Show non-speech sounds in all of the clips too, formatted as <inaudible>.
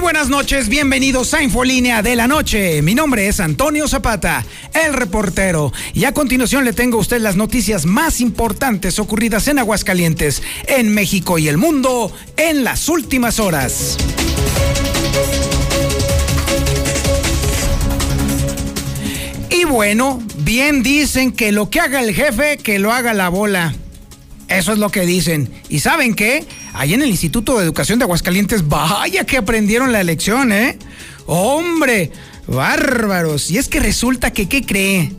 Buenas noches, bienvenidos a Infolínea de la Noche. Mi nombre es Antonio Zapata, el reportero. Y a continuación le tengo a usted las noticias más importantes ocurridas en Aguascalientes, en México y el mundo en las últimas horas. Y bueno, bien dicen que lo que haga el jefe, que lo haga la bola. Eso es lo que dicen. ¿Y saben qué? Ahí en el Instituto de Educación de Aguascalientes, vaya que aprendieron la lección, ¿eh? Hombre, bárbaros. Y es que resulta que, ¿qué cree?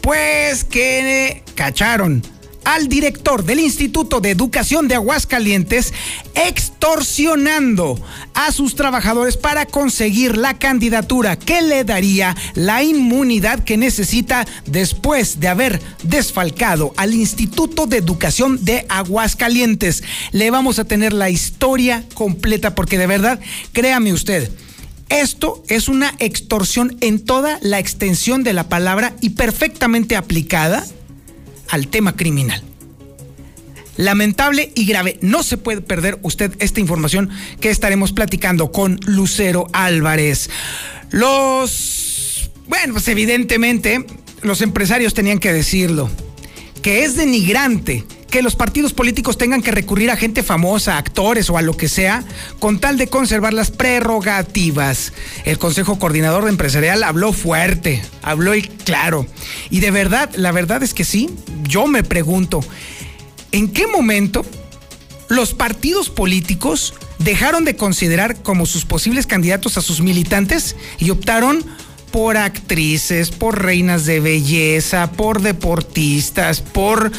Pues que cacharon al director del Instituto de Educación de Aguascalientes extorsionando a sus trabajadores para conseguir la candidatura que le daría la inmunidad que necesita después de haber desfalcado al Instituto de Educación de Aguascalientes. Le vamos a tener la historia completa porque de verdad, créame usted, esto es una extorsión en toda la extensión de la palabra y perfectamente aplicada al tema criminal. Lamentable y grave. No se puede perder usted esta información que estaremos platicando con Lucero Álvarez. Los... Bueno, pues evidentemente los empresarios tenían que decirlo, que es denigrante que los partidos políticos tengan que recurrir a gente famosa, actores o a lo que sea, con tal de conservar las prerrogativas. El Consejo Coordinador Empresarial habló fuerte, habló y claro. Y de verdad, la verdad es que sí, yo me pregunto, ¿en qué momento los partidos políticos dejaron de considerar como sus posibles candidatos a sus militantes y optaron por actrices, por reinas de belleza, por deportistas, por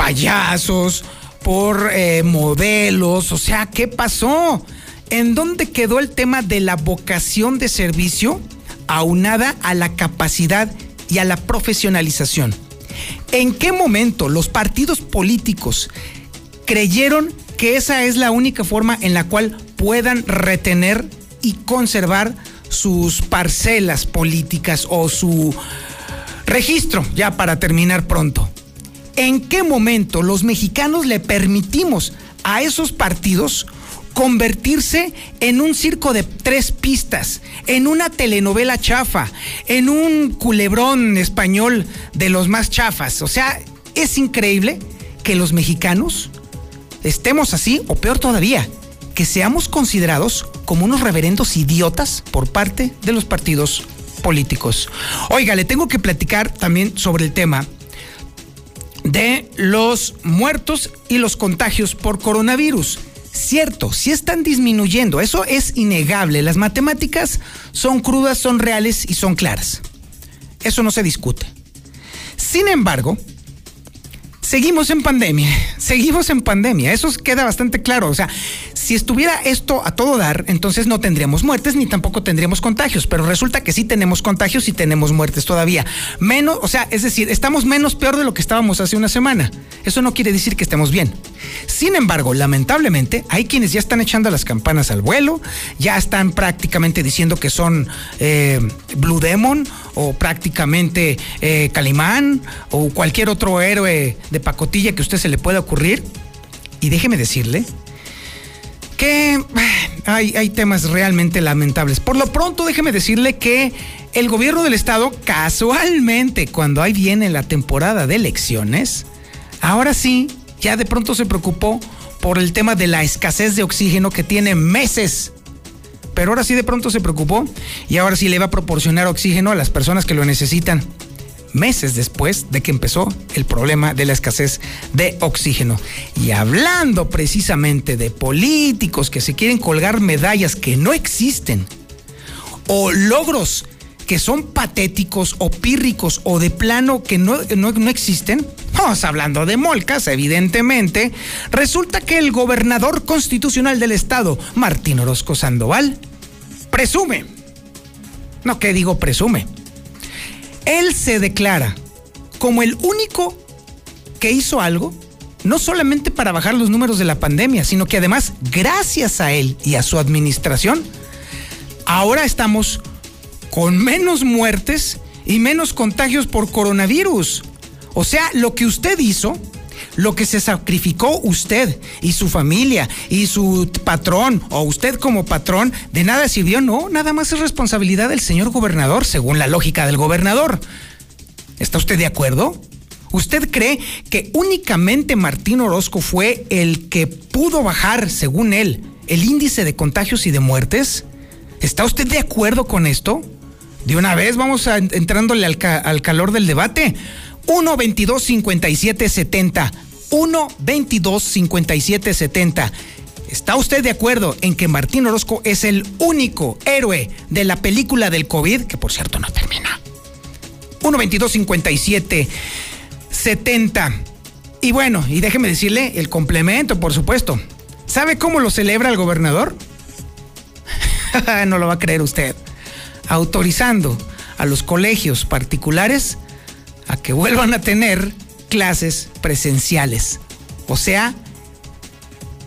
payasos, por eh, modelos, o sea, ¿qué pasó? ¿En dónde quedó el tema de la vocación de servicio aunada a la capacidad y a la profesionalización? ¿En qué momento los partidos políticos creyeron que esa es la única forma en la cual puedan retener y conservar sus parcelas políticas o su registro, ya para terminar pronto? ¿En qué momento los mexicanos le permitimos a esos partidos convertirse en un circo de tres pistas, en una telenovela chafa, en un culebrón español de los más chafas? O sea, es increíble que los mexicanos estemos así, o peor todavía, que seamos considerados como unos reverendos idiotas por parte de los partidos políticos. Oiga, le tengo que platicar también sobre el tema de los muertos y los contagios por coronavirus. Cierto, sí están disminuyendo, eso es innegable. Las matemáticas son crudas, son reales y son claras. Eso no se discute. Sin embargo, seguimos en pandemia, <laughs> seguimos en pandemia, eso queda bastante claro. O sea, si estuviera esto a todo dar, entonces no tendríamos muertes ni tampoco tendríamos contagios, pero resulta que sí tenemos contagios y tenemos muertes todavía. Menos, o sea, es decir, estamos menos peor de lo que estábamos hace una semana. Eso no quiere decir que estemos bien. Sin embargo, lamentablemente, hay quienes ya están echando las campanas al vuelo, ya están prácticamente diciendo que son eh, Blue Demon o prácticamente eh, Calimán o cualquier otro héroe de pacotilla que a usted se le pueda ocurrir. Y déjeme decirle que hay, hay temas realmente lamentables. Por lo pronto, déjeme decirle que el gobierno del estado, casualmente, cuando ahí viene la temporada de elecciones, ahora sí, ya de pronto se preocupó por el tema de la escasez de oxígeno que tiene meses. Pero ahora sí de pronto se preocupó y ahora sí le va a proporcionar oxígeno a las personas que lo necesitan meses después de que empezó el problema de la escasez de oxígeno. Y hablando precisamente de políticos que se quieren colgar medallas que no existen, o logros que son patéticos o pírricos o de plano que no, no, existen, vamos hablando de molcas, evidentemente, resulta que el gobernador constitucional del estado, Martín Orozco Sandoval, presume, no que digo presume, él se declara como el único que hizo algo no solamente para bajar los números de la pandemia, sino que además, gracias a él y a su administración, ahora estamos con menos muertes y menos contagios por coronavirus. O sea, lo que usted hizo, lo que se sacrificó usted y su familia y su patrón o usted como patrón, de nada sirvió, no, nada más es responsabilidad del señor gobernador, según la lógica del gobernador. ¿Está usted de acuerdo? ¿Usted cree que únicamente Martín Orozco fue el que pudo bajar, según él, el índice de contagios y de muertes? ¿Está usted de acuerdo con esto? De una vez vamos a, entrándole al, al calor del debate. 1 22 57 70. 1 22 57 70. ¿Está usted de acuerdo en que Martín Orozco es el único héroe de la película del COVID, que por cierto no termina? 1 22 57 70. Y bueno, y déjeme decirle el complemento, por supuesto. ¿Sabe cómo lo celebra el gobernador? <laughs> no lo va a creer usted. Autorizando a los colegios particulares a que vuelvan a tener clases presenciales. O sea,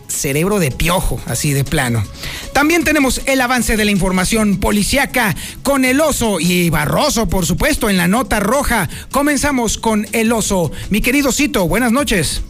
cerebro de piojo, así de plano. También tenemos el avance de la información policiaca con el oso y Barroso, por supuesto, en la nota roja. Comenzamos con el oso. Mi querido Cito, buenas noches.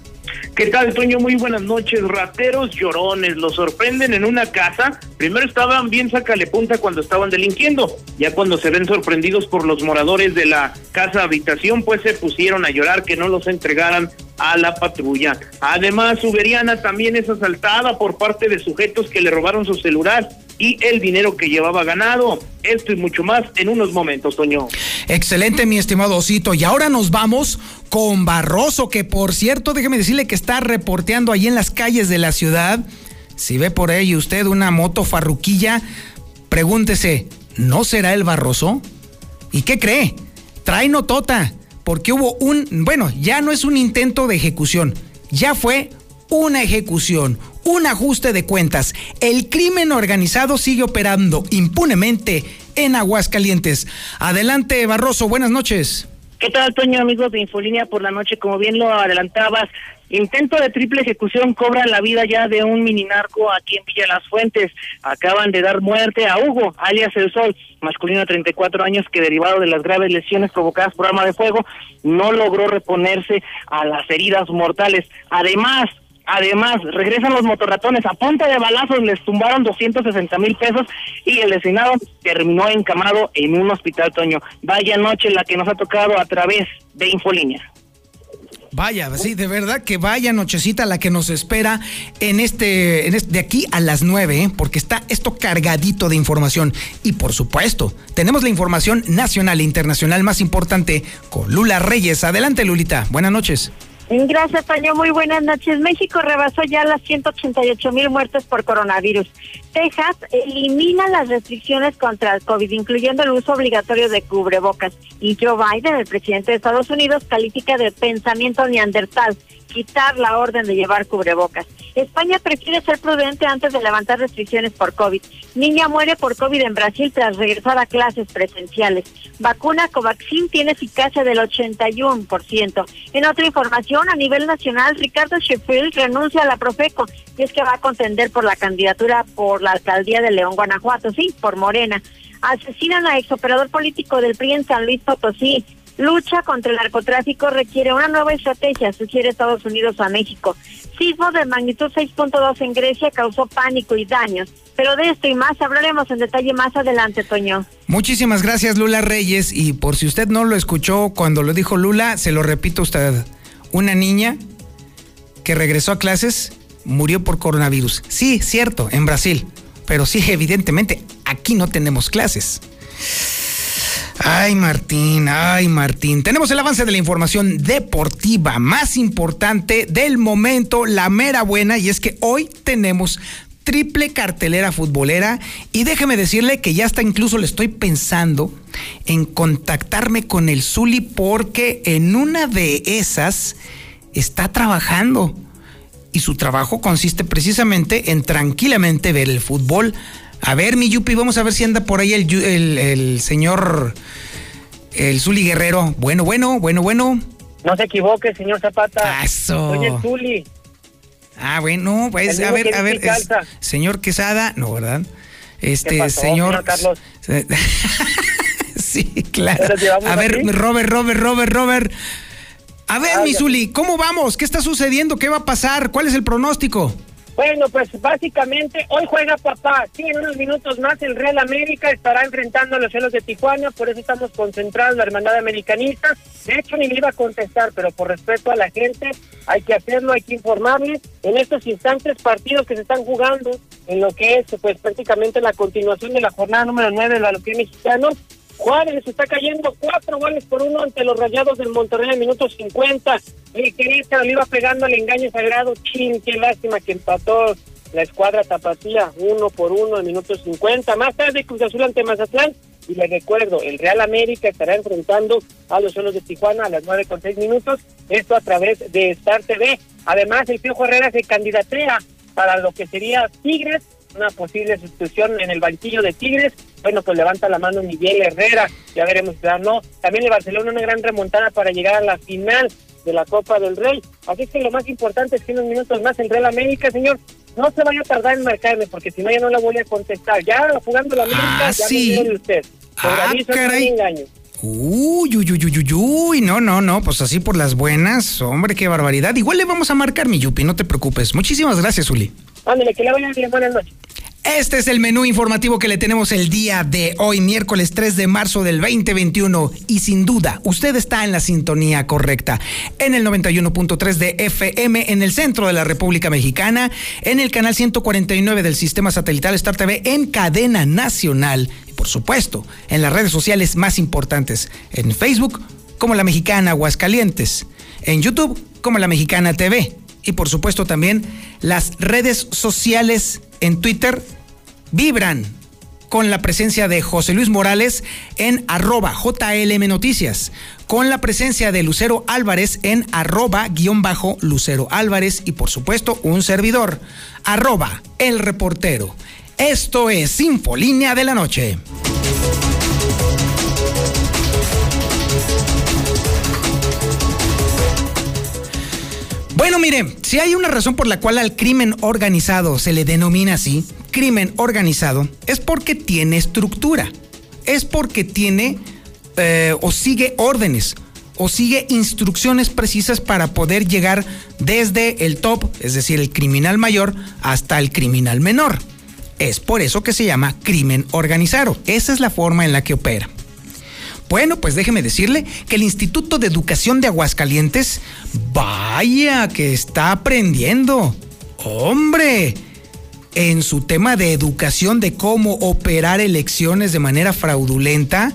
¿Qué tal, Toño? Muy buenas noches. Rateros llorones los sorprenden en una casa. Primero estaban bien sacale punta cuando estaban delinquiendo. Ya cuando se ven sorprendidos por los moradores de la casa habitación, pues se pusieron a llorar que no los entregaran a la patrulla. Además, Uberiana también es asaltada por parte de sujetos que le robaron su celular y el dinero que llevaba ganado. Esto y mucho más en unos momentos, Toño. Excelente, mi estimado Osito. Y ahora nos vamos con Barroso, que por cierto, déjeme decirle que está reporteando ahí en las calles de la ciudad. Si ve por ahí usted una moto farruquilla, pregúntese, ¿no será el Barroso? ¿Y qué cree? Trae notota, porque hubo un, bueno, ya no es un intento de ejecución, ya fue una ejecución, un ajuste de cuentas. El crimen organizado sigue operando impunemente en Aguascalientes. Adelante, Barroso, buenas noches. ¿Qué tal, Toño, amigos de Infolínea por la noche? Como bien lo adelantabas, intento de triple ejecución cobra la vida ya de un mini narco aquí en Villa Las Fuentes. Acaban de dar muerte a Hugo, alias El Sol, masculino de 34 años que derivado de las graves lesiones provocadas por arma de fuego, no logró reponerse a las heridas mortales. Además, Además, regresan los motorratones. A punta de balazos les tumbaron 260 mil pesos y el lesionado terminó encamado en un hospital, Toño. Vaya noche la que nos ha tocado a través de Infolínea. Vaya, sí, de verdad que vaya nochecita la que nos espera en este, en este de aquí a las nueve, ¿eh? porque está esto cargadito de información. Y por supuesto, tenemos la información nacional e internacional más importante con Lula Reyes. Adelante, Lulita. Buenas noches. Gracias, Toño. Muy buenas noches. México rebasó ya las 188 mil muertes por coronavirus. Texas elimina las restricciones contra el COVID, incluyendo el uso obligatorio de cubrebocas. Y Joe Biden, el presidente de Estados Unidos, califica de pensamiento neandertal quitar la orden de llevar cubrebocas. España prefiere ser prudente antes de levantar restricciones por COVID. Niña muere por COVID en Brasil tras regresar a clases presenciales. Vacuna Covaxin tiene eficacia del 81%. En otra información, a nivel nacional, Ricardo Sheffield renuncia a la Profeco y es que va a contender por la candidatura por la alcaldía de León, Guanajuato, sí, por Morena. Asesinan a exoperador político del PRI en San Luis Potosí. Lucha contra el narcotráfico requiere una nueva estrategia, sugiere Estados Unidos a México. Sismo de magnitud 6.2 en Grecia causó pánico y daños. Pero de esto y más hablaremos en detalle más adelante, Toño. Muchísimas gracias, Lula Reyes. Y por si usted no lo escuchó cuando lo dijo Lula, se lo repito a usted. Una niña que regresó a clases murió por coronavirus. Sí, cierto, en Brasil. Pero sí, evidentemente, aquí no tenemos clases. Ay, Martín, ay, Martín. Tenemos el avance de la información deportiva más importante del momento, la mera buena, y es que hoy tenemos triple cartelera futbolera y déjeme decirle que ya hasta incluso le estoy pensando en contactarme con el Zuli porque en una de esas está trabajando y su trabajo consiste precisamente en tranquilamente ver el fútbol a ver, mi Yupi, vamos a ver si anda por ahí el, el, el señor, el Zuli Guerrero. Bueno, bueno, bueno, bueno. No se equivoque, señor Zapata. Eso. Soy el Zuli. Ah, bueno, pues a ver, a ver, es- señor Quesada, no, ¿verdad? Este, pasó, señor. señor Carlos? <laughs> sí, claro. ¿Pero llevamos A ver? Robert, Robert, Robert, Robert. A ver, Ah, mi ya. Zuli, ¿cómo vamos? ¿Qué está sucediendo? ¿Qué va a pasar? ¿Cuál es el pronóstico? Bueno, pues básicamente hoy juega papá. Sí, en unos minutos más el Real América estará enfrentando a los celos de Tijuana, por eso estamos concentrados, la hermandad americanista. De hecho, ni me iba a contestar, pero por respeto a la gente, hay que hacerlo, hay que informarles. En estos instantes, partidos que se están jugando en lo que es, pues prácticamente la continuación de la jornada número 9 de la Lotería Mexicano. Juárez está cayendo cuatro goles por uno ante los Rayados del Monterrey en minutos 50. El Querétaro le iba pegando al engaño sagrado. Chin, qué lástima que empató la escuadra tapatía uno por uno en minutos 50. Más tarde Cruz Azul ante Mazatlán. Y le recuerdo, el Real América estará enfrentando a los Solos de Tijuana a las nueve con seis minutos. Esto a través de Star TV. Además, el Piojo Herrera se candidatea para lo que sería Tigres, una posible sustitución en el banquillo de Tigres. Bueno, pues levanta la mano Miguel Herrera, ya veremos si no. También el Barcelona una gran remontada para llegar a la final de la Copa del Rey. Así que lo más importante es que unos minutos más el Real América, señor, no se vaya a tardar en marcarme, porque si no ya no la voy a contestar. Ya jugando la América, Ah, ya sí. me dio de usted. Por Ah, aviso, no caray. hay engaño. Uy, uy, uy, uy, uy, uy, no, no, no, pues así por las buenas, hombre, qué barbaridad. Igual le vamos a marcar, mi Yupi, no te preocupes. Muchísimas gracias, Zuli. Ándale, que le vaya bien, buenas noches. Este es el menú informativo que le tenemos el día de hoy, miércoles 3 de marzo del 2021. Y sin duda, usted está en la sintonía correcta. En el 91.3 de FM en el centro de la República Mexicana, en el canal 149 del sistema satelital Star TV en cadena nacional. Y por supuesto, en las redes sociales más importantes. En Facebook, como La Mexicana Aguascalientes. En YouTube, como La Mexicana TV. Y por supuesto también las redes sociales en Twitter vibran con la presencia de José Luis Morales en arroba JLM Noticias, con la presencia de Lucero Álvarez en arroba guion bajo Lucero Álvarez y por supuesto un servidor, arroba el reportero. Esto es Infolínea de la Noche. Bueno, mire, si hay una razón por la cual al crimen organizado se le denomina así, crimen organizado, es porque tiene estructura, es porque tiene eh, o sigue órdenes o sigue instrucciones precisas para poder llegar desde el top, es decir, el criminal mayor, hasta el criminal menor. Es por eso que se llama crimen organizado. Esa es la forma en la que opera. Bueno, pues déjeme decirle que el Instituto de Educación de Aguascalientes, vaya que está aprendiendo. Hombre, en su tema de educación de cómo operar elecciones de manera fraudulenta,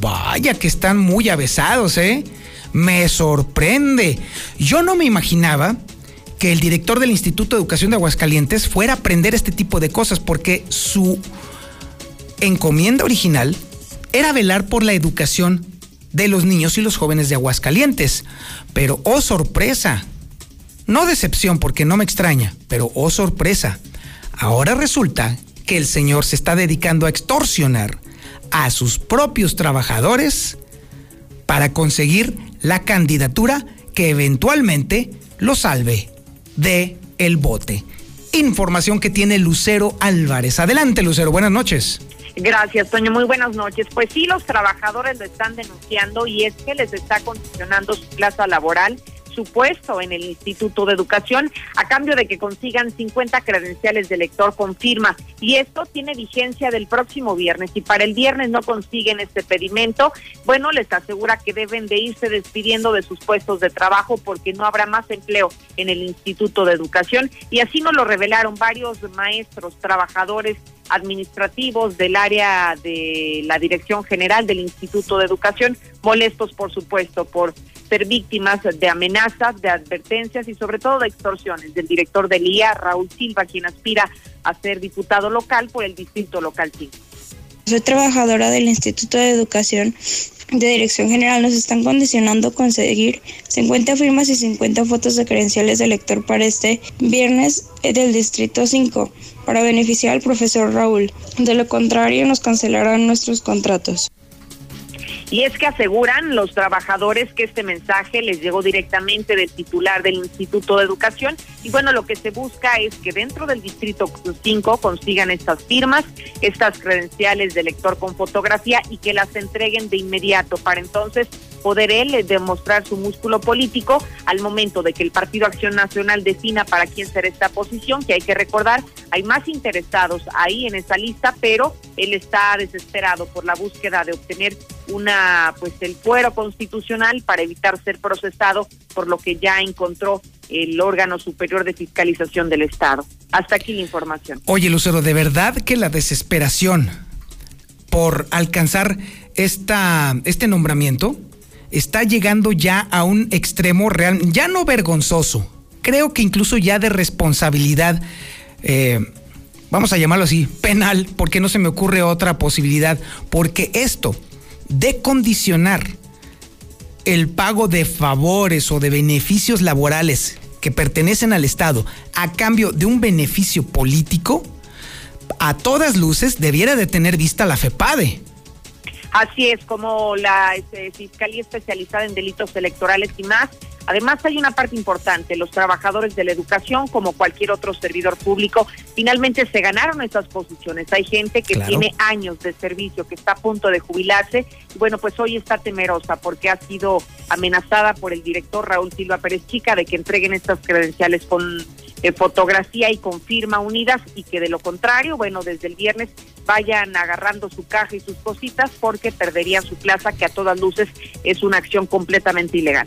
vaya que están muy avesados, ¿eh? Me sorprende. Yo no me imaginaba que el director del Instituto de Educación de Aguascalientes fuera a aprender este tipo de cosas porque su encomienda original era velar por la educación de los niños y los jóvenes de Aguascalientes. Pero, oh sorpresa, no decepción porque no me extraña, pero oh sorpresa, ahora resulta que el señor se está dedicando a extorsionar a sus propios trabajadores para conseguir la candidatura que eventualmente lo salve de el bote. Información que tiene Lucero Álvarez. Adelante, Lucero, buenas noches. Gracias, Toño. Muy buenas noches. Pues sí, los trabajadores lo están denunciando y es que les está condicionando su plaza laboral, su puesto en el Instituto de Educación, a cambio de que consigan 50 credenciales de lector con firma. Y esto tiene vigencia del próximo viernes. Si para el viernes no consiguen este pedimento, bueno, les asegura que deben de irse despidiendo de sus puestos de trabajo porque no habrá más empleo en el Instituto de Educación. Y así nos lo revelaron varios maestros, trabajadores administrativos del área de la Dirección General del Instituto de Educación, molestos por supuesto por ser víctimas de amenazas, de advertencias y sobre todo de extorsiones del director del IA, Raúl Silva, quien aspira a ser diputado local por el Distrito Local 5. Soy trabajadora del Instituto de Educación de Dirección General. Nos están condicionando conseguir 50 firmas y 50 fotos de credenciales de lector para este viernes del Distrito 5 para beneficiar al profesor Raúl. De lo contrario, nos cancelarán nuestros contratos. Y es que aseguran los trabajadores que este mensaje les llegó directamente del titular del Instituto de Educación y bueno, lo que se busca es que dentro del Distrito 5 consigan estas firmas, estas credenciales de lector con fotografía y que las entreguen de inmediato para entonces poder él demostrar su músculo político al momento de que el Partido Acción Nacional defina para quién será esta posición, que hay que recordar, hay más interesados ahí en esa lista, pero él está desesperado por la búsqueda de obtener una pues el fuero constitucional para evitar ser procesado por lo que ya encontró el órgano superior de fiscalización del Estado. Hasta aquí la información. Oye, Lucero, de verdad que la desesperación por alcanzar esta, este nombramiento está llegando ya a un extremo real, ya no vergonzoso, creo que incluso ya de responsabilidad, eh, vamos a llamarlo así, penal, porque no se me ocurre otra posibilidad, porque esto de condicionar el pago de favores o de beneficios laborales que pertenecen al Estado a cambio de un beneficio político, a todas luces debiera de tener vista la FEPADE. Así es, como la este, Fiscalía Especializada en Delitos Electorales y más. Además, hay una parte importante, los trabajadores de la educación, como cualquier otro servidor público, finalmente se ganaron esas posiciones. Hay gente que tiene años de servicio, que está a punto de jubilarse, y bueno, pues hoy está temerosa porque ha sido amenazada por el director Raúl Silva Pérez Chica de que entreguen estas credenciales con eh, fotografía y con firma unidas y que de lo contrario, bueno, desde el viernes vayan agarrando su caja y sus cositas porque perderían su plaza, que a todas luces es una acción completamente ilegal.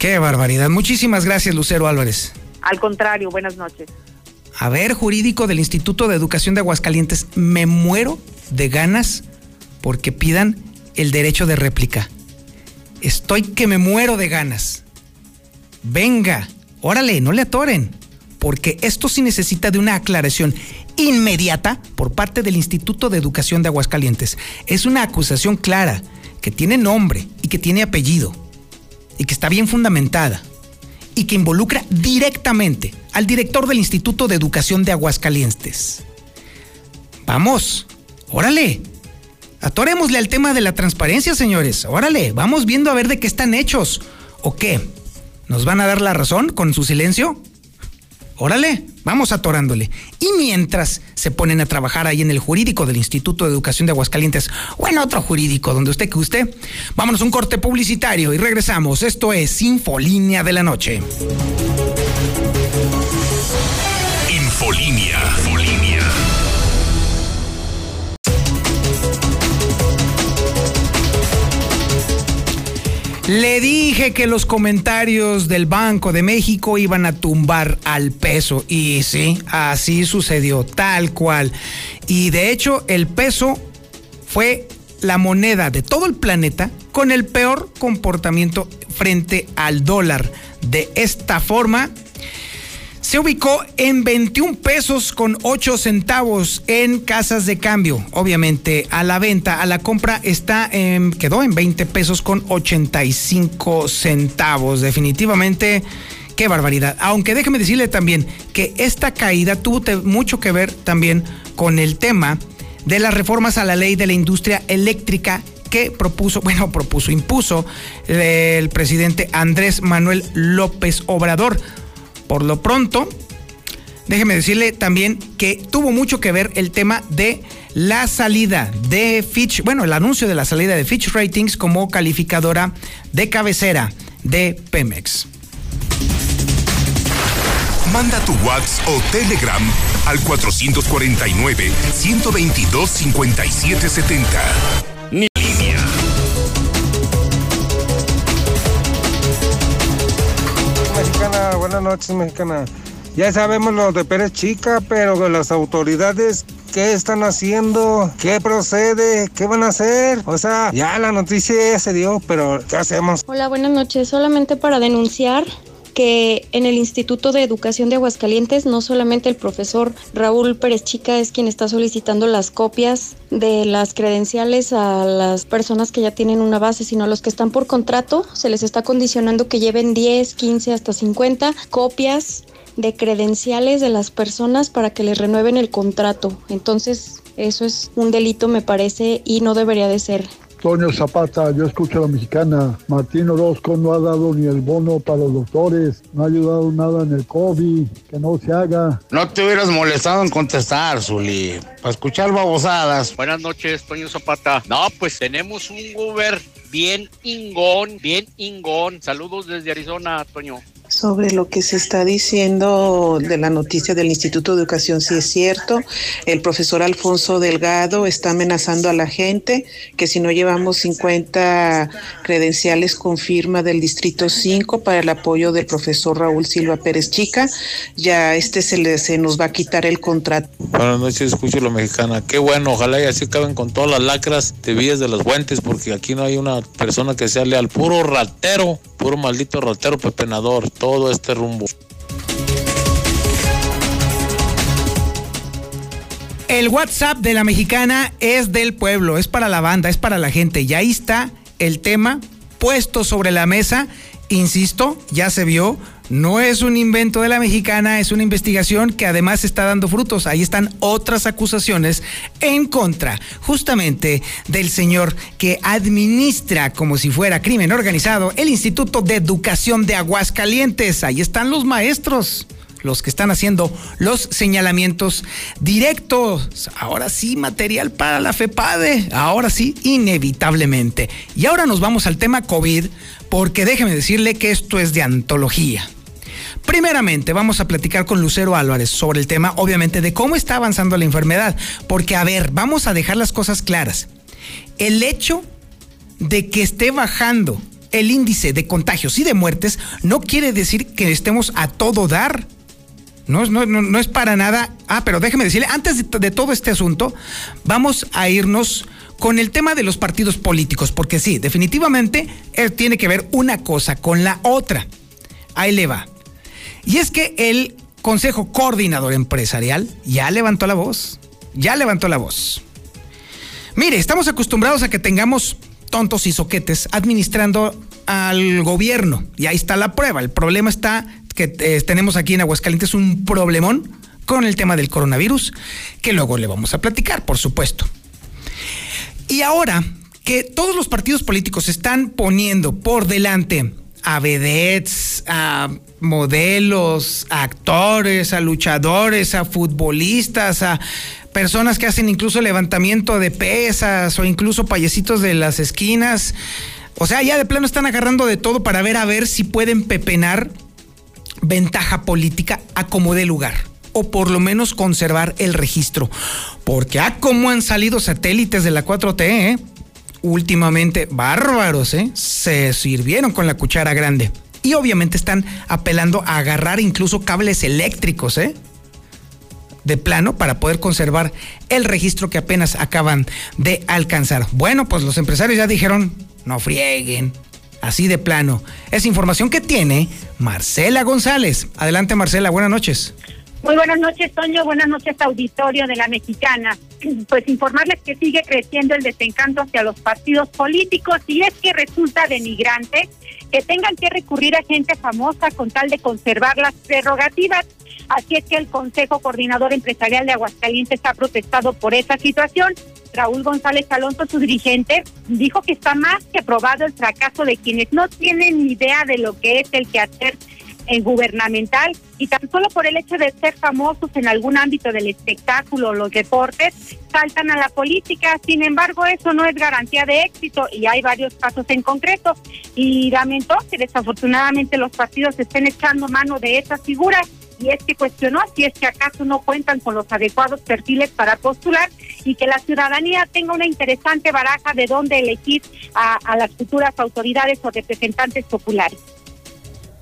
Qué barbaridad. Muchísimas gracias, Lucero Álvarez. Al contrario, buenas noches. A ver, jurídico del Instituto de Educación de Aguascalientes, me muero de ganas porque pidan el derecho de réplica. Estoy que me muero de ganas. Venga, órale, no le atoren, porque esto sí necesita de una aclaración inmediata por parte del Instituto de Educación de Aguascalientes. Es una acusación clara, que tiene nombre y que tiene apellido, y que está bien fundamentada, y que involucra directamente al director del Instituto de Educación de Aguascalientes. Vamos, órale, atorémosle al tema de la transparencia, señores, órale, vamos viendo a ver de qué están hechos, o qué, ¿nos van a dar la razón con su silencio? Órale, vamos atorándole. Y mientras se ponen a trabajar ahí en el jurídico del Instituto de Educación de Aguascalientes o en otro jurídico donde usted que usted, vámonos a un corte publicitario y regresamos. Esto es Infolínea de la Noche. Infolínea. Le dije que los comentarios del Banco de México iban a tumbar al peso. Y sí, así sucedió, tal cual. Y de hecho, el peso fue la moneda de todo el planeta con el peor comportamiento frente al dólar. De esta forma, se ubicó en 21 pesos con 8 centavos en casas de cambio. Obviamente a la venta, a la compra está en, quedó en 20 pesos con 85 centavos. Definitivamente, qué barbaridad. Aunque déjeme decirle también que esta caída tuvo mucho que ver también con el tema de las reformas a la ley de la industria eléctrica que propuso, <laughs> bueno, propuso, impuso el presidente Andrés Manuel López Obrador por lo pronto, déjeme decirle también que tuvo mucho que ver el tema de la salida de Fitch, bueno, el anuncio de la salida de Fitch Ratings como calificadora de cabecera de Pemex. Manda tu WhatsApp o Telegram al 449 122 5770. Buenas noches, mexicana. Ya sabemos lo de Pérez Chica, pero las autoridades, ¿qué están haciendo? ¿Qué procede? ¿Qué van a hacer? O sea, ya la noticia ya se dio, pero ¿qué hacemos? Hola, buenas noches. Solamente para denunciar que en el Instituto de Educación de Aguascalientes no solamente el profesor Raúl Pérez Chica es quien está solicitando las copias de las credenciales a las personas que ya tienen una base, sino a los que están por contrato se les está condicionando que lleven 10, 15 hasta 50 copias de credenciales de las personas para que les renueven el contrato. Entonces, eso es un delito me parece y no debería de ser Toño Zapata, yo escucho a la mexicana. Martín Orozco no ha dado ni el bono para los doctores, no ha ayudado nada en el COVID, que no se haga. No te hubieras molestado en contestar, Zuli, para escuchar babosadas. Buenas noches, Toño Zapata. No, pues tenemos un Uber bien ingón, bien ingón. Saludos desde Arizona, Toño sobre lo que se está diciendo de la noticia del Instituto de Educación, si es cierto. El profesor Alfonso Delgado está amenazando a la gente que si no llevamos 50 credenciales con firma del Distrito 5 para el apoyo del profesor Raúl Silva Pérez Chica, ya este se, le, se nos va a quitar el contrato. Buenas noches, escucho lo mexicana. Qué bueno, ojalá y así acaben con todas las lacras de Villas de las Fuentes, porque aquí no hay una persona que sea leal, puro ratero, puro maldito ratero pepenador todo este rumbo. El WhatsApp de la mexicana es del pueblo, es para la banda, es para la gente. Y ahí está el tema puesto sobre la mesa. Insisto, ya se vio, no es un invento de la mexicana, es una investigación que además está dando frutos. Ahí están otras acusaciones en contra justamente del señor que administra como si fuera crimen organizado el Instituto de Educación de Aguascalientes. Ahí están los maestros los que están haciendo los señalamientos directos. Ahora sí, material para la FEPADE. Ahora sí, inevitablemente. Y ahora nos vamos al tema COVID, porque déjeme decirle que esto es de antología. Primeramente, vamos a platicar con Lucero Álvarez sobre el tema, obviamente, de cómo está avanzando la enfermedad. Porque, a ver, vamos a dejar las cosas claras. El hecho de que esté bajando el índice de contagios y de muertes no quiere decir que estemos a todo dar. No, no, es para nada. Ah, pero déjeme decirle, antes de, de todo este asunto, vamos a irnos con el tema de los partidos políticos, porque sí, definitivamente él tiene que ver una cosa con la otra. Ahí le va. Y es que el Consejo Coordinador Empresarial ya levantó la voz, ya levantó la voz. Mire, estamos acostumbrados a que tengamos tontos y soquetes administrando al gobierno. Y ahí está la prueba. El problema está que eh, tenemos aquí en Aguascalientes un problemón con el tema del coronavirus, que luego le vamos a platicar, por supuesto. Y ahora que todos los partidos políticos están poniendo por delante a vedettes, a modelos, a actores, a luchadores, a futbolistas, a personas que hacen incluso levantamiento de pesas o incluso payecitos de las esquinas. O sea, ya de plano están agarrando de todo para ver a ver si pueden pepenar ventaja política a como dé lugar o por lo menos conservar el registro. Porque a como han salido satélites de la 4T, ¿eh? últimamente bárbaros, ¿eh? se sirvieron con la cuchara grande. Y obviamente están apelando a agarrar incluso cables eléctricos, ¿eh? de plano para poder conservar el registro que apenas acaban de alcanzar. Bueno, pues los empresarios ya dijeron, no frieguen, así de plano. Es información que tiene Marcela González. Adelante Marcela, buenas noches. Muy buenas noches, Toño. Buenas noches, auditorio de la Mexicana. <clears throat> Pues informarles que sigue creciendo el desencanto hacia los partidos políticos y es que resulta denigrante que tengan que recurrir a gente famosa con tal de conservar las prerrogativas. Así es que el Consejo Coordinador Empresarial de Aguascalientes ha protestado por esa situación. Raúl González Alonso, su dirigente, dijo que está más que probado el fracaso de quienes no tienen ni idea de lo que es el quehacer en gubernamental y tan solo por el hecho de ser famosos en algún ámbito del espectáculo o los deportes, saltan a la política. Sin embargo, eso no es garantía de éxito y hay varios casos en concreto. Y lamentó que desafortunadamente los partidos estén echando mano de esas figuras y es que cuestionó si es que acaso no cuentan con los adecuados perfiles para postular y que la ciudadanía tenga una interesante baraja de dónde elegir a las futuras autoridades o representantes populares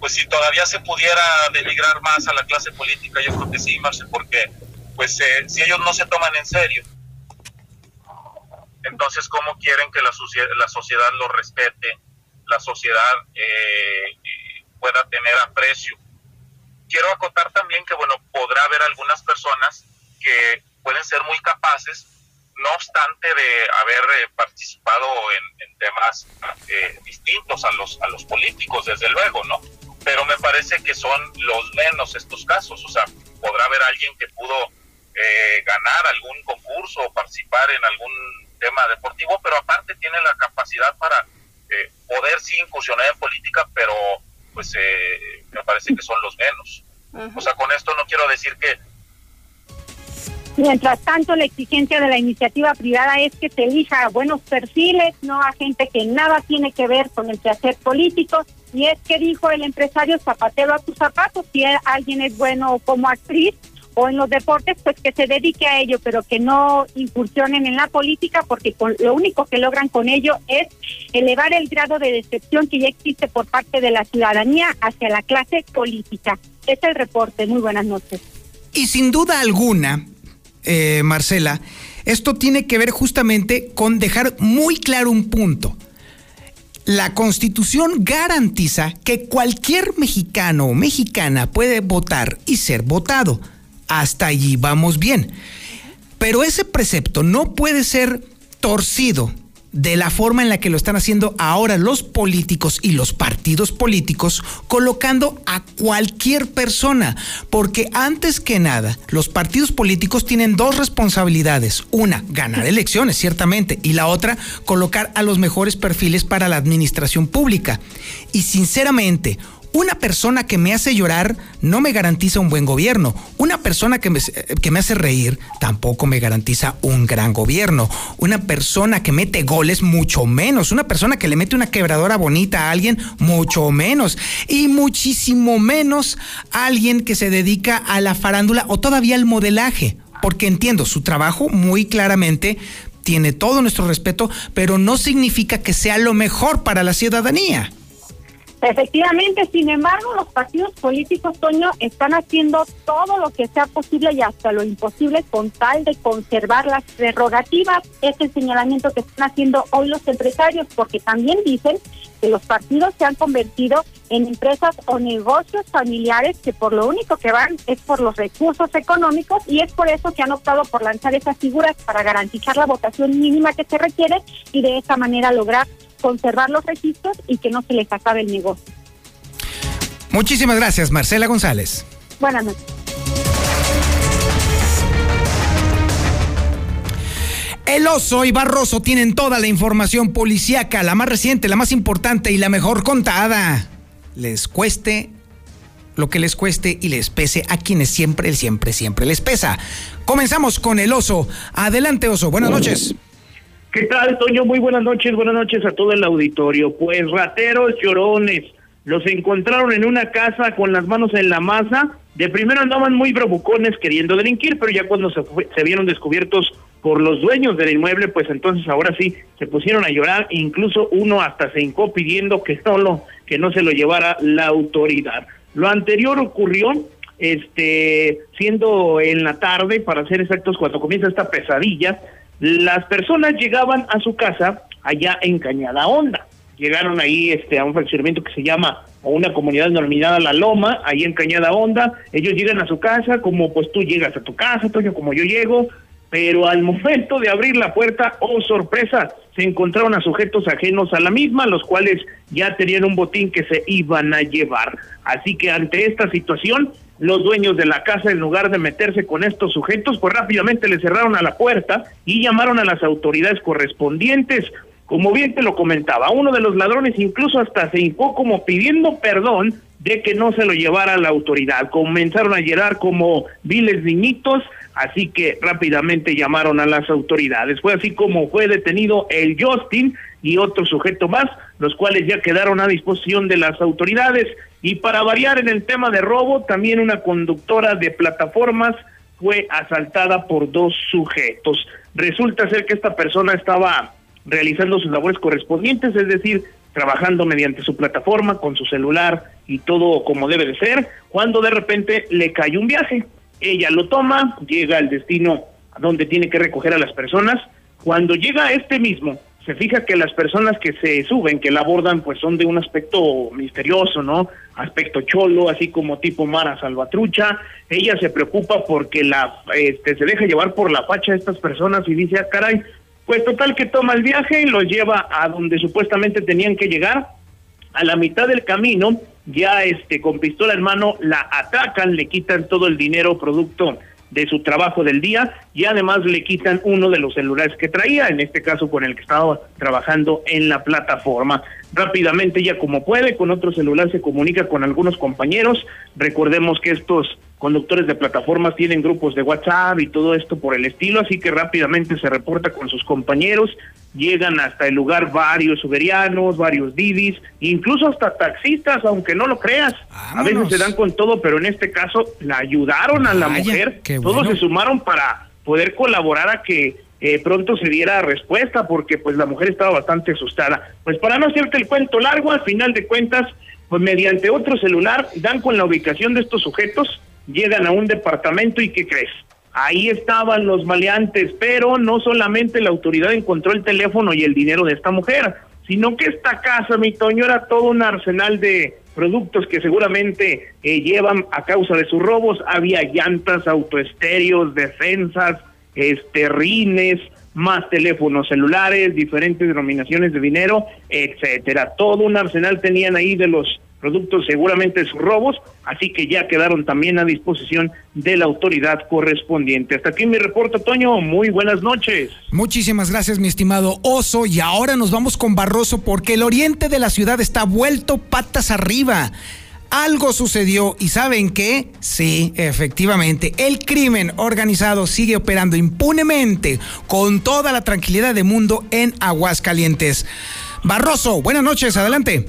pues si todavía se pudiera denigrar más a la clase política, yo creo que sí, Marce, porque pues eh, si ellos no se toman en serio, entonces cómo quieren que la, sociedad, la sociedad lo respete, la sociedad eh, pueda tener aprecio. Quiero acotar también que, bueno, podrá haber algunas personas que pueden ser muy capaces, no obstante de haber eh, participado en, en temas distintos a los, a los políticos, desde luego, ¿no? pero me parece que son los menos estos casos. O sea, podrá haber alguien que pudo eh, ganar algún concurso o participar en algún tema deportivo, pero aparte tiene la capacidad para eh, poder sí incursionar en política, pero pues eh, me parece que son los menos. O sea, con esto no quiero decir que Mientras tanto, la exigencia de la iniciativa privada es que se elija a buenos perfiles, no a gente que nada tiene que ver con el quehacer político. Y es que dijo el empresario zapatero a tus zapatos, si alguien es bueno como actriz o en los deportes, pues que se dedique a ello, pero que no incursionen en la política, porque lo único que logran con ello es elevar el grado de decepción que ya existe por parte de la ciudadanía hacia la clase política. Es el reporte. Muy buenas noches. Y sin duda alguna, eh, Marcela, esto tiene que ver justamente con dejar muy claro un punto. La constitución garantiza que cualquier mexicano o mexicana puede votar y ser votado. Hasta allí vamos bien. Pero ese precepto no puede ser torcido de la forma en la que lo están haciendo ahora los políticos y los partidos políticos, colocando a cualquier persona, porque antes que nada, los partidos políticos tienen dos responsabilidades. Una, ganar elecciones, ciertamente, y la otra, colocar a los mejores perfiles para la administración pública. Y sinceramente, una persona que me hace llorar no me garantiza un buen gobierno. Una persona que me, que me hace reír tampoco me garantiza un gran gobierno. Una persona que mete goles, mucho menos. Una persona que le mete una quebradora bonita a alguien, mucho menos. Y muchísimo menos alguien que se dedica a la farándula o todavía al modelaje. Porque entiendo, su trabajo muy claramente tiene todo nuestro respeto, pero no significa que sea lo mejor para la ciudadanía. Efectivamente, sin embargo, los partidos políticos, Toño, están haciendo todo lo que sea posible y hasta lo imposible con tal de conservar las prerrogativas. Es el señalamiento que están haciendo hoy los empresarios, porque también dicen que los partidos se han convertido en empresas o negocios familiares que por lo único que van es por los recursos económicos y es por eso que han optado por lanzar esas figuras para garantizar la votación mínima que se requiere y de esa manera lograr conservar los registros y que no se les acabe el negocio. Muchísimas gracias, Marcela González. Buenas noches. El oso y Barroso tienen toda la información policíaca, la más reciente, la más importante y la mejor contada. Les cueste lo que les cueste y les pese a quienes siempre, siempre, siempre les pesa. Comenzamos con el oso. Adelante, oso. Buenas noches. ¿Qué tal, Toño? Muy buenas noches, buenas noches a todo el auditorio. Pues rateros llorones, los encontraron en una casa con las manos en la masa. De primero andaban muy bravucones queriendo delinquir, pero ya cuando se, se vieron descubiertos por los dueños del inmueble, pues entonces ahora sí se pusieron a llorar. Incluso uno hasta se hincó pidiendo que no lo, que no se lo llevara la autoridad. Lo anterior ocurrió este siendo en la tarde, para ser exactos, cuando comienza esta pesadilla, las personas llegaban a su casa allá en Cañada Honda. Llegaron ahí este, a un fraccionamiento que se llama, o una comunidad denominada La Loma, ahí en Cañada Honda. Ellos llegan a su casa, como pues tú llegas a tu casa, Toño, como yo llego, pero al <laughs> momento de abrir la puerta, oh sorpresa, se encontraron a sujetos ajenos a la misma, los cuales ya tenían un botín que se iban a llevar. Así que ante esta situación, los dueños de la casa, en lugar de meterse con estos sujetos, pues rápidamente le cerraron a la puerta y llamaron a las autoridades correspondientes. Como bien te lo comentaba, uno de los ladrones incluso hasta se hincó como pidiendo perdón de que no se lo llevara la autoridad. Comenzaron a llegar como viles niñitos, así que rápidamente llamaron a las autoridades. Fue así como fue detenido el Justin y otro sujeto más, los cuales ya quedaron a disposición de las autoridades. Y para variar en el tema de robo, también una conductora de plataformas fue asaltada por dos sujetos. Resulta ser que esta persona estaba realizando sus labores correspondientes, es decir, trabajando mediante su plataforma, con su celular y todo como debe de ser, cuando de repente le cae un viaje. Ella lo toma, llega al destino a donde tiene que recoger a las personas. Cuando llega este mismo, se fija que las personas que se suben, que la abordan, pues son de un aspecto misterioso, ¿no? Aspecto cholo, así como tipo Mara Salvatrucha. Ella se preocupa porque la, este, se deja llevar por la facha de estas personas y dice, ah, caray, pues total que toma el viaje y los lleva a donde supuestamente tenían que llegar. A la mitad del camino, ya este, con pistola en mano, la atacan, le quitan todo el dinero producto de su trabajo del día y además le quitan uno de los celulares que traía, en este caso con el que estaba trabajando en la plataforma. Rápidamente, ya como puede, con otro celular se comunica con algunos compañeros. Recordemos que estos conductores de plataformas tienen grupos de WhatsApp y todo esto por el estilo, así que rápidamente se reporta con sus compañeros, llegan hasta el lugar varios uberianos, varios didis, incluso hasta taxistas, aunque no lo creas. A veces se dan con todo, pero en este caso la ayudaron a la mujer, todos se sumaron para poder colaborar a que eh, pronto se diera respuesta, porque pues la mujer estaba bastante asustada. Pues para no hacerte el cuento largo, al final de cuentas, pues mediante otro celular dan con la ubicación de estos sujetos, llegan a un departamento y ¿qué crees? Ahí estaban los maleantes, pero no solamente la autoridad encontró el teléfono y el dinero de esta mujer, sino que esta casa, mi Toño, era todo un arsenal de productos que seguramente eh, llevan a causa de sus robos. Había llantas, autoestéreos, defensas, este, rines, más teléfonos celulares, diferentes denominaciones de dinero, etcétera. Todo un arsenal tenían ahí de los productos seguramente sus robos, así que ya quedaron también a disposición de la autoridad correspondiente. Hasta aquí mi reporte, Toño. Muy buenas noches. Muchísimas gracias, mi estimado Oso. Y ahora nos vamos con Barroso porque el oriente de la ciudad está vuelto patas arriba. Algo sucedió y ¿saben qué? Sí, efectivamente, el crimen organizado sigue operando impunemente con toda la tranquilidad del mundo en Aguascalientes. Barroso, buenas noches, adelante.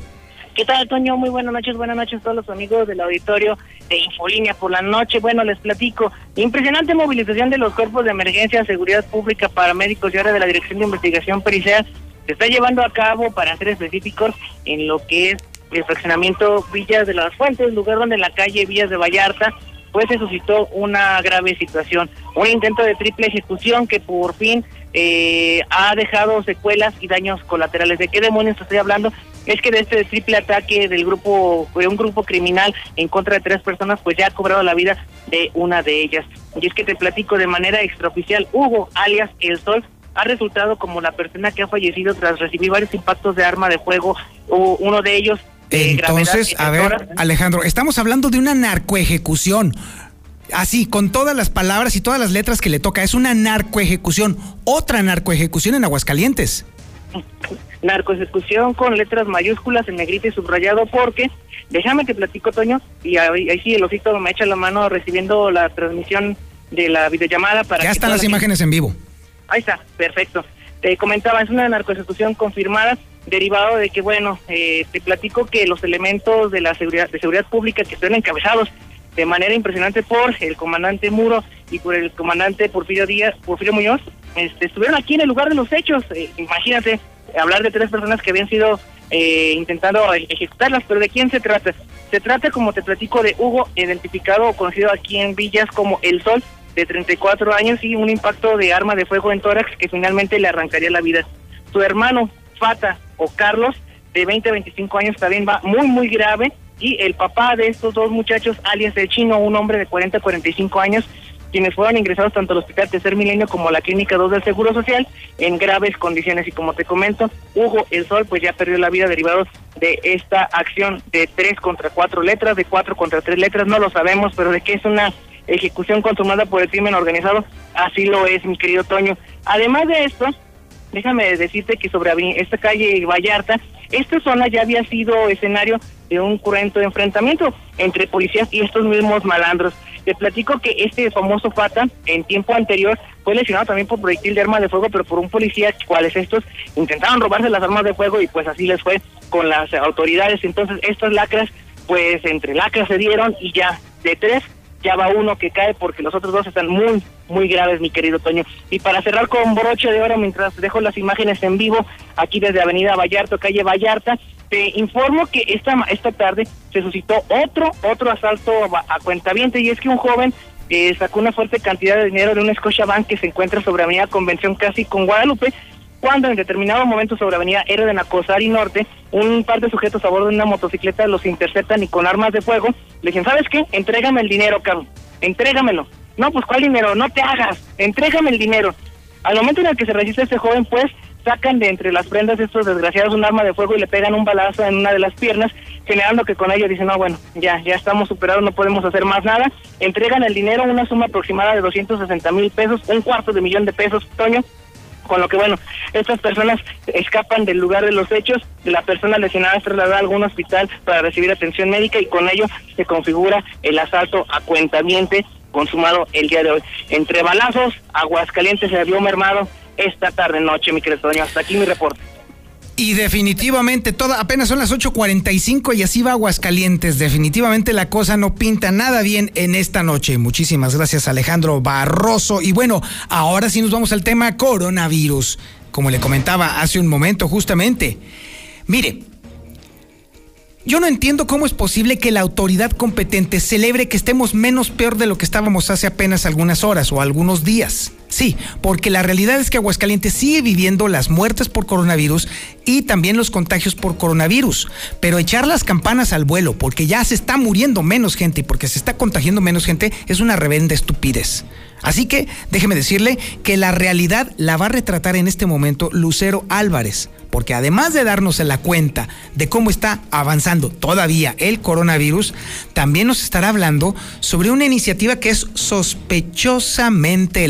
¿Qué tal, Toño? Muy buenas noches, buenas noches a todos los amigos del auditorio de Infolínea por la noche. Bueno, les platico. Impresionante movilización de los cuerpos de emergencia, seguridad pública, paramédicos y ahora de la Dirección de Investigación Pericial se está llevando a cabo, para ser específicos, en lo que es el fraccionamiento Villas de las Fuentes, lugar donde en la calle Villas de Vallarta pues se suscitó una grave situación, un intento de triple ejecución que por fin eh, ha dejado secuelas y daños colaterales. ¿De qué demonios estoy hablando? Es que de este triple ataque del grupo, de un grupo criminal en contra de tres personas, pues ya ha cobrado la vida de una de ellas. Y es que te platico de manera extraoficial, Hugo, alias El Sol, ha resultado como la persona que ha fallecido tras recibir varios impactos de arma de fuego, uno de ellos entonces, a ver, Alejandro, estamos hablando de una narcoejecución. Así, con todas las palabras y todas las letras que le toca, es una narcoejecución, otra narcoejecución en Aguascalientes narcoejecución con letras mayúsculas en negrita y subrayado porque, déjame que platico, Toño, y ahí, sí el osito me echa la mano recibiendo la transmisión de la videollamada para... Ya están las imágenes en vivo. Ahí está, perfecto. Te comentaba, es una narcoejecución confirmada, derivado de que, bueno, eh, te platico que los elementos de la seguridad, de seguridad pública que están encabezados de manera impresionante por el comandante Muro y por el comandante Porfirio Díaz, Porfirio Muñoz, este, estuvieron aquí en el lugar de los hechos. Eh, imagínate, hablar de tres personas que habían sido eh, intentando ejecutarlas, pero ¿de quién se trata? Se trata, como te platico, de Hugo, identificado o conocido aquí en Villas como El Sol, de 34 años y un impacto de arma de fuego en tórax que finalmente le arrancaría la vida. Su hermano, Fata o Carlos, de 20 a 25 años, también va muy, muy grave. Y el papá de estos dos muchachos, alias el chino, un hombre de 40 a 45 años, quienes fueron ingresados tanto al Hospital Tercer Milenio como a la Clínica 2 del Seguro Social en graves condiciones. Y como te comento, Hugo El Sol pues ya perdió la vida derivado de esta acción de tres contra cuatro letras, de cuatro contra tres letras, no lo sabemos, pero de que es una ejecución consumada por el crimen organizado, así lo es, mi querido Toño. Además de esto, déjame decirte que sobre esta calle Vallarta, esta zona ya había sido escenario de un cruento enfrentamiento entre policías y estos mismos malandros. Te platico que este famoso Fata, en tiempo anterior, fue lesionado también por proyectil de arma de fuego, pero por un policía, cuales estos intentaron robarse las armas de fuego y pues así les fue con las autoridades. Entonces, estas lacras, pues entre lacras se dieron y ya de tres ya va uno que cae porque los otros dos están muy, muy graves, mi querido Toño. Y para cerrar con broche de oro, mientras dejo las imágenes en vivo, aquí desde Avenida Vallarta, calle Vallarta, te informo que esta, esta tarde se suscitó otro, otro asalto a, cuentaviente y es que un joven eh, sacó una fuerte cantidad de dinero de una Bank que se encuentra sobre Avenida Convención casi con Guadalupe, cuando en determinado momento sobre Avenida R de Nacosari Norte, un par de sujetos a bordo de una motocicleta los interceptan y con armas de fuego le dicen, ¿sabes qué? Entrégame el dinero, cabrón, entrégamelo. No, pues ¿cuál dinero? No te hagas, entrégame el dinero. Al momento en el que se registra este joven, pues sacan de entre las prendas estos desgraciados un arma de fuego y le pegan un balazo en una de las piernas, generando que con ello dicen, no, bueno, ya, ya estamos superados, no podemos hacer más nada. Entregan el dinero, una suma aproximada de 260 mil pesos, un cuarto de millón de pesos, Toño, con lo que bueno, estas personas escapan del lugar de los hechos, la persona lesionada es trasladada a algún hospital para recibir atención médica y con ello se configura el asalto a cuentamiente consumado el día de hoy. Entre balazos, Aguascalientes se vio mermado esta tarde noche, mi querido Toño. Hasta aquí mi reporte. Y definitivamente, toda, apenas son las 8.45 y así va Aguascalientes. Definitivamente la cosa no pinta nada bien en esta noche. Muchísimas gracias Alejandro Barroso. Y bueno, ahora sí nos vamos al tema coronavirus. Como le comentaba hace un momento justamente. Mire, yo no entiendo cómo es posible que la autoridad competente celebre que estemos menos peor de lo que estábamos hace apenas algunas horas o algunos días. Sí, porque la realidad es que Aguascalientes sigue viviendo las muertes por coronavirus y también los contagios por coronavirus. Pero echar las campanas al vuelo porque ya se está muriendo menos gente y porque se está contagiando menos gente es una reverenda estupidez. Así que déjeme decirle que la realidad la va a retratar en este momento Lucero Álvarez, porque además de darnos la cuenta de cómo está avanzando todavía el coronavirus, también nos estará hablando sobre una iniciativa que es sospechosamente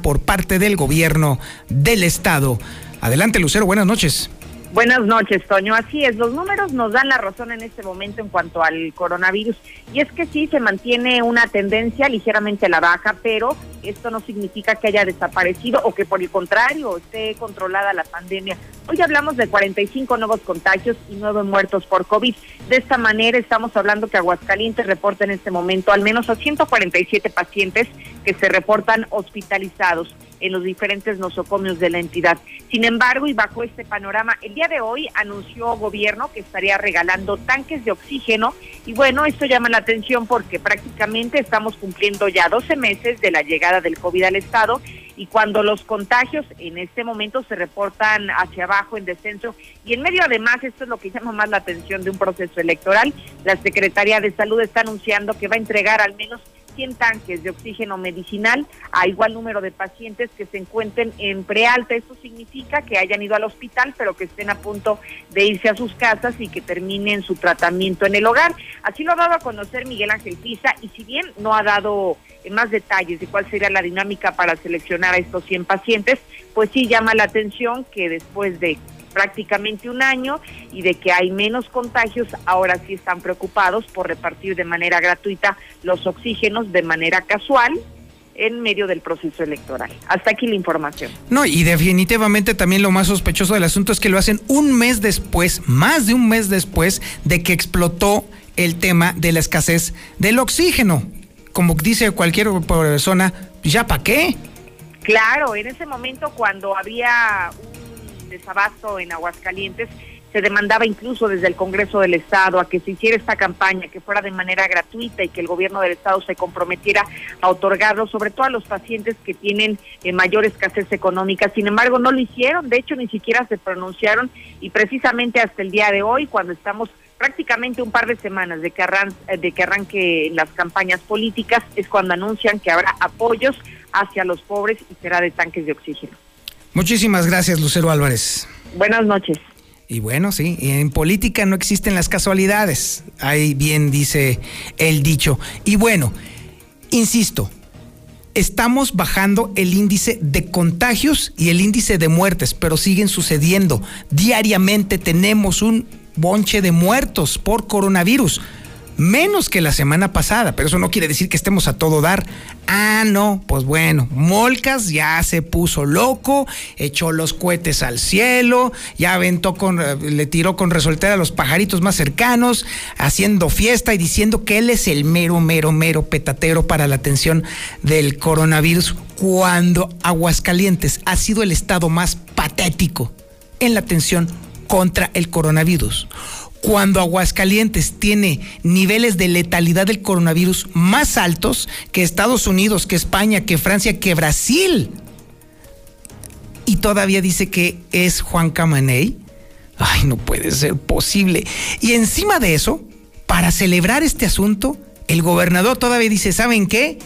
por parte del gobierno del estado. Adelante Lucero, buenas noches. Buenas noches, Toño. Así es, los números nos dan la razón en este momento en cuanto al coronavirus. Y es que sí, se mantiene una tendencia ligeramente a la baja, pero esto no significa que haya desaparecido o que por el contrario esté controlada la pandemia. Hoy hablamos de 45 nuevos contagios y nueve muertos por COVID. De esta manera estamos hablando que Aguascalientes reporta en este momento al menos a 147 pacientes que se reportan hospitalizados en los diferentes nosocomios de la entidad. Sin embargo, y bajo este panorama, el día de hoy anunció gobierno que estaría regalando tanques de oxígeno y bueno, esto llama la atención porque prácticamente estamos cumpliendo ya 12 meses de la llegada del COVID al Estado y cuando los contagios en este momento se reportan hacia abajo en descenso y en medio además, esto es lo que llama más la atención de un proceso electoral, la Secretaría de Salud está anunciando que va a entregar al menos 100 tanques de oxígeno medicinal a igual número de pacientes que se encuentren en prealta. Esto significa que hayan ido al hospital, pero que estén a punto de irse a sus casas y que terminen su tratamiento en el hogar. Así lo ha dado a conocer Miguel Ángel Pisa y si bien no ha dado más detalles de cuál sería la dinámica para seleccionar a estos 100 pacientes, pues sí llama la atención que después de prácticamente un año y de que hay menos contagios, ahora sí están preocupados por repartir de manera gratuita los oxígenos de manera casual en medio del proceso electoral. Hasta aquí la información. No, y definitivamente también lo más sospechoso del asunto es que lo hacen un mes después, más de un mes después de que explotó el tema de la escasez del oxígeno. Como dice cualquier persona, ¿ya para qué? Claro, en ese momento cuando había un desabasto en Aguascalientes, se demandaba incluso desde el Congreso del Estado a que se hiciera esta campaña, que fuera de manera gratuita y que el gobierno del Estado se comprometiera a otorgarlo, sobre todo a los pacientes que tienen eh, mayor escasez económica. Sin embargo, no lo hicieron, de hecho ni siquiera se pronunciaron y precisamente hasta el día de hoy, cuando estamos prácticamente un par de semanas de que, arran de que arranque las campañas políticas, es cuando anuncian que habrá apoyos hacia los pobres y será de tanques de oxígeno. Muchísimas gracias, Lucero Álvarez. Buenas noches. Y bueno, sí, en política no existen las casualidades, ahí bien dice el dicho. Y bueno, insisto, estamos bajando el índice de contagios y el índice de muertes, pero siguen sucediendo. Diariamente tenemos un bonche de muertos por coronavirus menos que la semana pasada, pero eso no quiere decir que estemos a todo dar. Ah, no, pues bueno, Molcas ya se puso loco, echó los cohetes al cielo, ya aventó con, eh, le tiró con resoltera a los pajaritos más cercanos, haciendo fiesta y diciendo que él es el mero, mero, mero petatero para la atención del coronavirus, cuando Aguascalientes ha sido el estado más patético en la atención contra el coronavirus cuando Aguascalientes tiene niveles de letalidad del coronavirus más altos que Estados Unidos, que España, que Francia, que Brasil. Y todavía dice que es Juan Camaney. Ay, no puede ser posible. Y encima de eso, para celebrar este asunto, el gobernador todavía dice, ¿saben qué?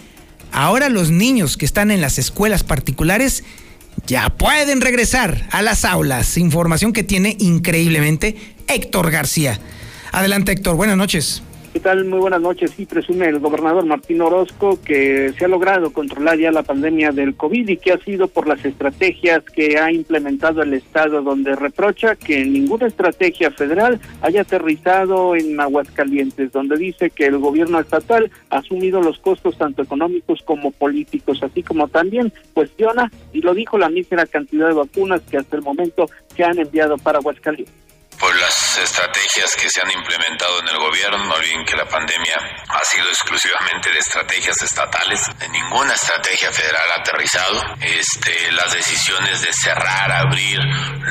Ahora los niños que están en las escuelas particulares ya pueden regresar a las aulas. Información que tiene increíblemente Héctor García. Adelante Héctor, buenas noches. ¿Qué tal? Muy buenas noches. Sí, presume el gobernador Martín Orozco que se ha logrado controlar ya la pandemia del COVID y que ha sido por las estrategias que ha implementado el Estado, donde reprocha que ninguna estrategia federal haya aterrizado en Aguascalientes, donde dice que el gobierno estatal ha asumido los costos tanto económicos como políticos, así como también cuestiona, y lo dijo la mísera cantidad de vacunas que hasta el momento se han enviado para Aguascalientes por las estrategias que se han implementado en el gobierno. No olviden que la pandemia ha sido exclusivamente de estrategias estatales. Ninguna estrategia federal ha aterrizado. Este, las decisiones de cerrar, abrir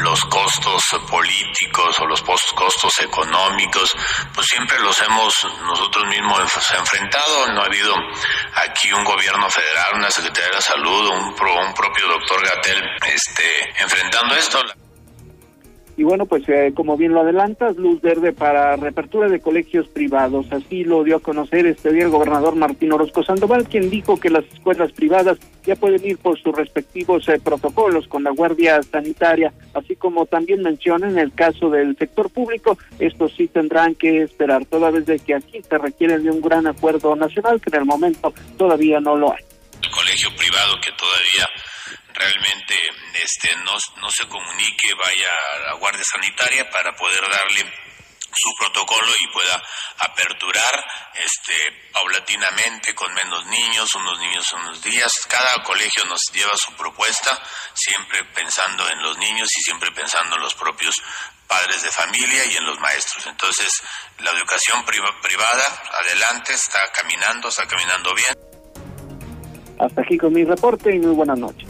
los costos políticos o los costos económicos, pues siempre los hemos nosotros mismos enfrentado. No ha habido aquí un gobierno federal, una Secretaría de Salud, un, un propio doctor Gatel este, enfrentando esto. Y bueno, pues eh, como bien lo adelantas, luz verde para reapertura de colegios privados. Así lo dio a conocer este día el gobernador Martín Orozco Sandoval, quien dijo que las escuelas privadas ya pueden ir por sus respectivos eh, protocolos con la Guardia Sanitaria, así como también menciona en el caso del sector público, estos sí tendrán que esperar, toda vez de que aquí se requiere de un gran acuerdo nacional, que en el momento todavía no lo hay. Este, no, no se comunique, vaya a la Guardia Sanitaria para poder darle su protocolo y pueda aperturar este paulatinamente con menos niños, unos niños unos días. Cada colegio nos lleva su propuesta, siempre pensando en los niños y siempre pensando en los propios padres de familia y en los maestros. Entonces, la educación privada, adelante, está caminando, está caminando bien. Hasta aquí con mi reporte y muy buenas noches.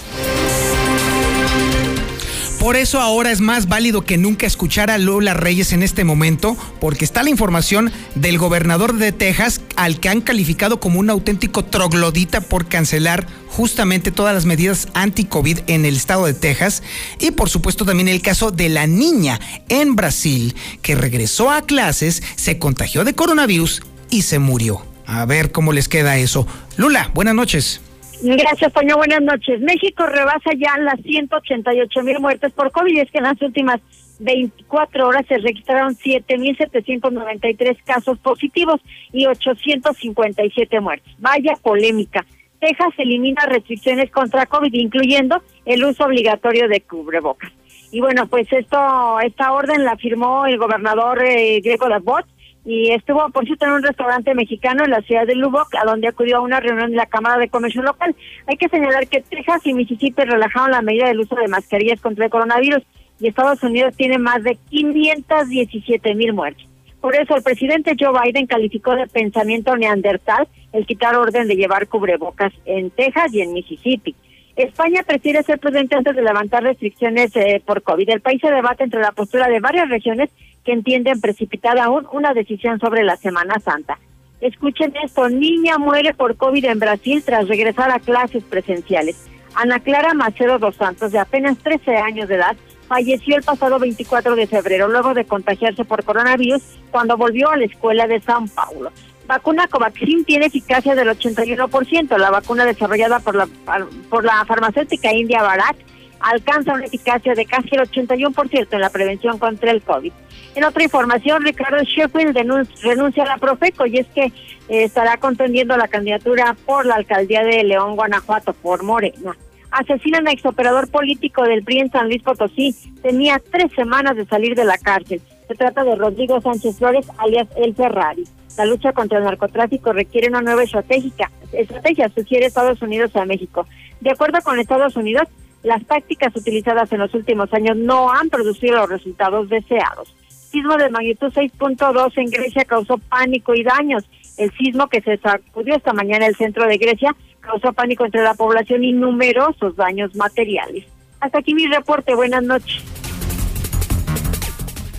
Por eso ahora es más válido que nunca escuchar a Lola Reyes en este momento, porque está la información del gobernador de Texas, al que han calificado como un auténtico troglodita por cancelar justamente todas las medidas anti-COVID en el estado de Texas. Y por supuesto también el caso de la niña en Brasil, que regresó a clases, se contagió de coronavirus y se murió. A ver cómo les queda eso. Lula, buenas noches. Gracias, Toño. Buenas noches. México rebasa ya las 188 mil muertes por COVID. Es que en las últimas 24 horas se registraron 7.793 casos positivos y 857 muertes. Vaya polémica. Texas elimina restricciones contra COVID, incluyendo el uso obligatorio de cubrebocas. Y bueno, pues esto, esta orden la firmó el gobernador eh, Diego Labot y estuvo, por cierto, en un restaurante mexicano en la ciudad de Lubbock, a donde acudió a una reunión de la Cámara de Comercio Local. Hay que señalar que Texas y Mississippi relajaron la medida del uso de mascarillas contra el coronavirus y Estados Unidos tiene más de 517 mil muertes. Por eso el presidente Joe Biden calificó de pensamiento neandertal el quitar orden de llevar cubrebocas en Texas y en Mississippi. España prefiere ser prudente antes de levantar restricciones eh, por COVID. El país se debate entre la postura de varias regiones que entienden precipitada aún una decisión sobre la Semana Santa. Escuchen esto, niña muere por COVID en Brasil tras regresar a clases presenciales. Ana Clara Macedo dos Santos, de apenas 13 años de edad, falleció el pasado 24 de febrero luego de contagiarse por coronavirus cuando volvió a la escuela de San Paulo. Vacuna Covaxin tiene eficacia del 81%. La vacuna desarrollada por la, por la farmacéutica india Bharat alcanza una eficacia de casi el 81% en la prevención contra el COVID. En otra información, Ricardo Sheffield renuncia a la Profeco y es que eh, estará contendiendo la candidatura por la alcaldía de León, Guanajuato, por Morena. Asesinan a exoperador político del PRI en San Luis Potosí. Tenía tres semanas de salir de la cárcel. Se trata de Rodrigo Sánchez Flores, alias El Ferrari. La lucha contra el narcotráfico requiere una nueva estratégica, estrategia, sugiere Estados Unidos a México. De acuerdo con Estados Unidos, las tácticas utilizadas en los últimos años no han producido los resultados deseados. Sismo de magnitud 6.2 en Grecia causó pánico y daños. El sismo que se sacudió esta mañana en el centro de Grecia causó pánico entre la población y numerosos daños materiales. Hasta aquí mi reporte. Buenas noches.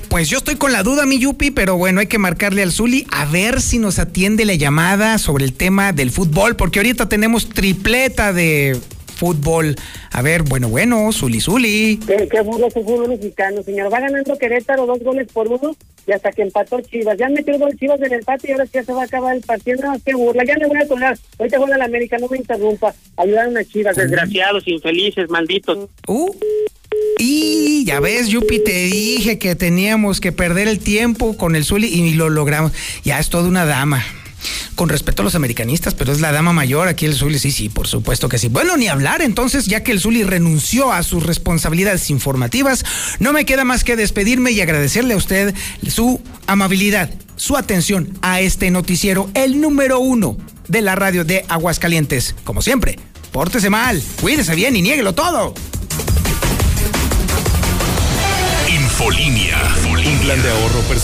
Pues yo estoy con la duda, mi Yupi, pero bueno, hay que marcarle al Zuli a ver si nos atiende la llamada sobre el tema del fútbol, porque ahorita tenemos tripleta de fútbol. A ver, bueno, bueno, Zuli Zuli. Qué, qué burro ese fútbol mexicano, señor. Va ganando Querétaro dos goles por uno y hasta que empató Chivas. Ya han metido dos Chivas en el empate y ahora sí ya se va a acabar el partido. No, qué burla, ya me voy a colgar. Ahorita juega la América, no me interrumpa. Ayudaron a Chivas, desgraciados, infelices, malditos. Uh. Y ya ves, Yupi, te dije que teníamos que perder el tiempo con el Zuli y lo logramos. Ya es toda una dama. Con respeto a los americanistas, pero es la dama mayor aquí el Zuli, sí, sí, por supuesto que sí. Bueno, ni hablar entonces, ya que el Zuli renunció a sus responsabilidades informativas, no me queda más que despedirme y agradecerle a usted su amabilidad, su atención a este noticiero, el número uno de la radio de Aguascalientes. Como siempre, pórtese mal, cuídese bien y niéguelo todo. Infolínea. Un plan de ahorro personal